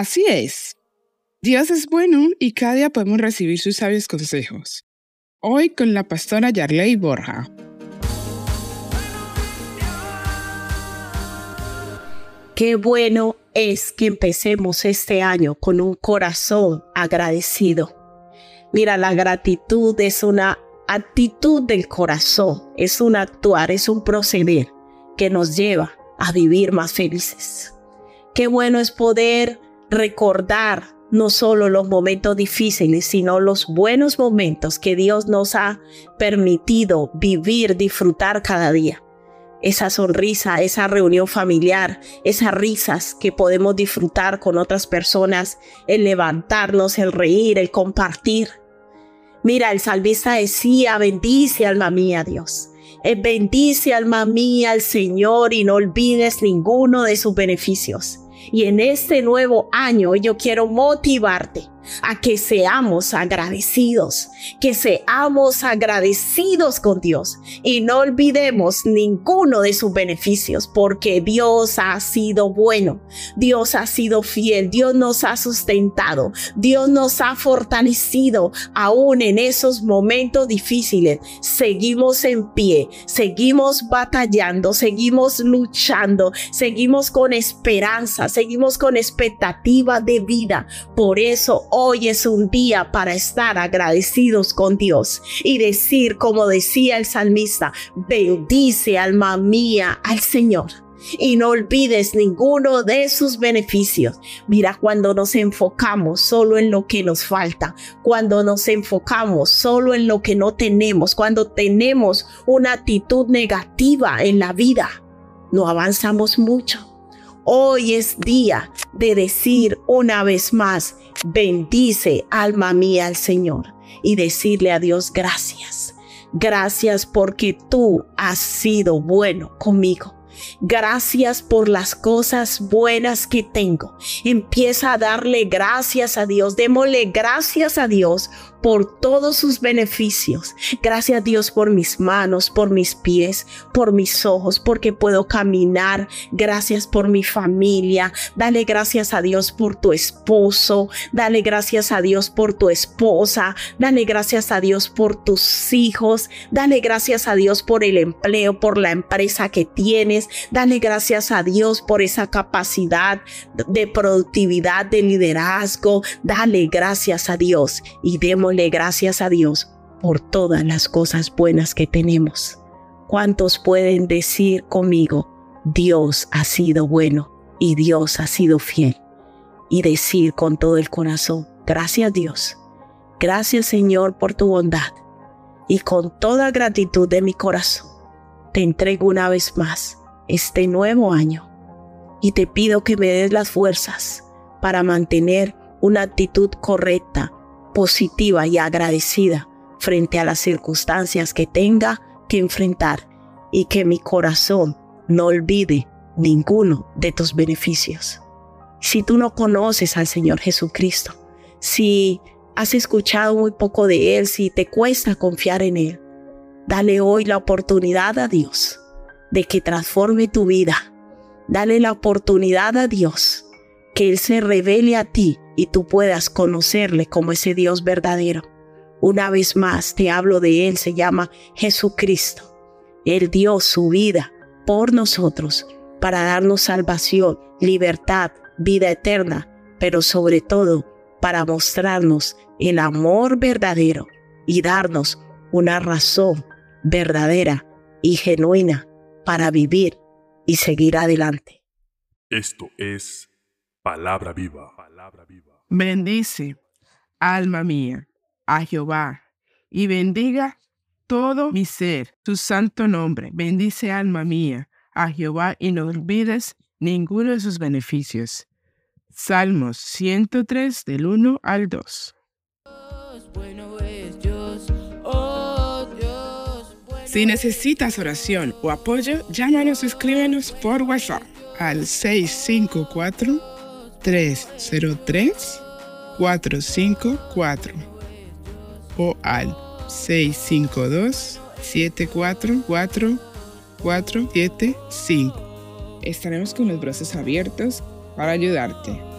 Así es. Dios es bueno y cada día podemos recibir sus sabios consejos. Hoy con la pastora Yarley Borja. Qué bueno es que empecemos este año con un corazón agradecido. Mira, la gratitud es una actitud del corazón, es un actuar, es un proceder que nos lleva a vivir más felices. Qué bueno es poder recordar no solo los momentos difíciles, sino los buenos momentos que Dios nos ha permitido vivir, disfrutar cada día esa sonrisa, esa reunión familiar, esas risas que podemos disfrutar con otras personas, el levantarnos, el reír, el compartir. Mira, el salvista decía, bendice alma mía Dios. Eh, bendice alma mía al Señor y no olvides ninguno de sus beneficios. Y en este nuevo año yo quiero motivarte a que seamos agradecidos, que seamos agradecidos con Dios y no olvidemos ninguno de sus beneficios porque Dios ha sido bueno, Dios ha sido fiel, Dios nos ha sustentado, Dios nos ha fortalecido aún en esos momentos difíciles. Seguimos en pie, seguimos batallando, seguimos luchando, seguimos con esperanza, seguimos con expectativa de vida. Por eso Hoy es un día para estar agradecidos con Dios y decir, como decía el salmista, bendice alma mía al Señor y no olvides ninguno de sus beneficios. Mira, cuando nos enfocamos solo en lo que nos falta, cuando nos enfocamos solo en lo que no tenemos, cuando tenemos una actitud negativa en la vida, no avanzamos mucho. Hoy es día de decir una vez más, bendice alma mía al Señor y decirle a Dios gracias. Gracias porque tú has sido bueno conmigo. Gracias por las cosas buenas que tengo. Empieza a darle gracias a Dios. Démosle gracias a Dios por todos sus beneficios. Gracias Dios por mis manos, por mis pies, por mis ojos, porque puedo caminar. Gracias por mi familia. Dale gracias a Dios por tu esposo. Dale gracias a Dios por tu esposa. Dale gracias a Dios por tus hijos. Dale gracias a Dios por el empleo, por la empresa que tienes. Dale gracias a Dios por esa capacidad de productividad, de liderazgo. Dale gracias a Dios y demos gracias a Dios por todas las cosas buenas que tenemos. ¿Cuántos pueden decir conmigo, Dios ha sido bueno y Dios ha sido fiel? Y decir con todo el corazón, gracias Dios, gracias Señor por tu bondad. Y con toda gratitud de mi corazón, te entrego una vez más este nuevo año y te pido que me des las fuerzas para mantener una actitud correcta positiva y agradecida frente a las circunstancias que tenga que enfrentar y que mi corazón no olvide ninguno de tus beneficios. Si tú no conoces al Señor Jesucristo, si has escuchado muy poco de Él, si te cuesta confiar en Él, dale hoy la oportunidad a Dios de que transforme tu vida. Dale la oportunidad a Dios que Él se revele a ti y tú puedas conocerle como ese Dios verdadero. Una vez más te hablo de Él, se llama Jesucristo. Él dio su vida por nosotros para darnos salvación, libertad, vida eterna, pero sobre todo para mostrarnos el amor verdadero y darnos una razón verdadera y genuina para vivir y seguir adelante. Esto es palabra viva. Bendice, alma mía, a Jehová, y bendiga todo mi ser, su santo nombre. Bendice, alma mía, a Jehová, y no olvides ninguno de sus beneficios. Salmos 103 del 1 al 2. Si necesitas oración o apoyo, llámanos o escríbenos por WhatsApp al 654 303 454 o al 652 744 475. Estaremos con los brazos abiertos para ayudarte.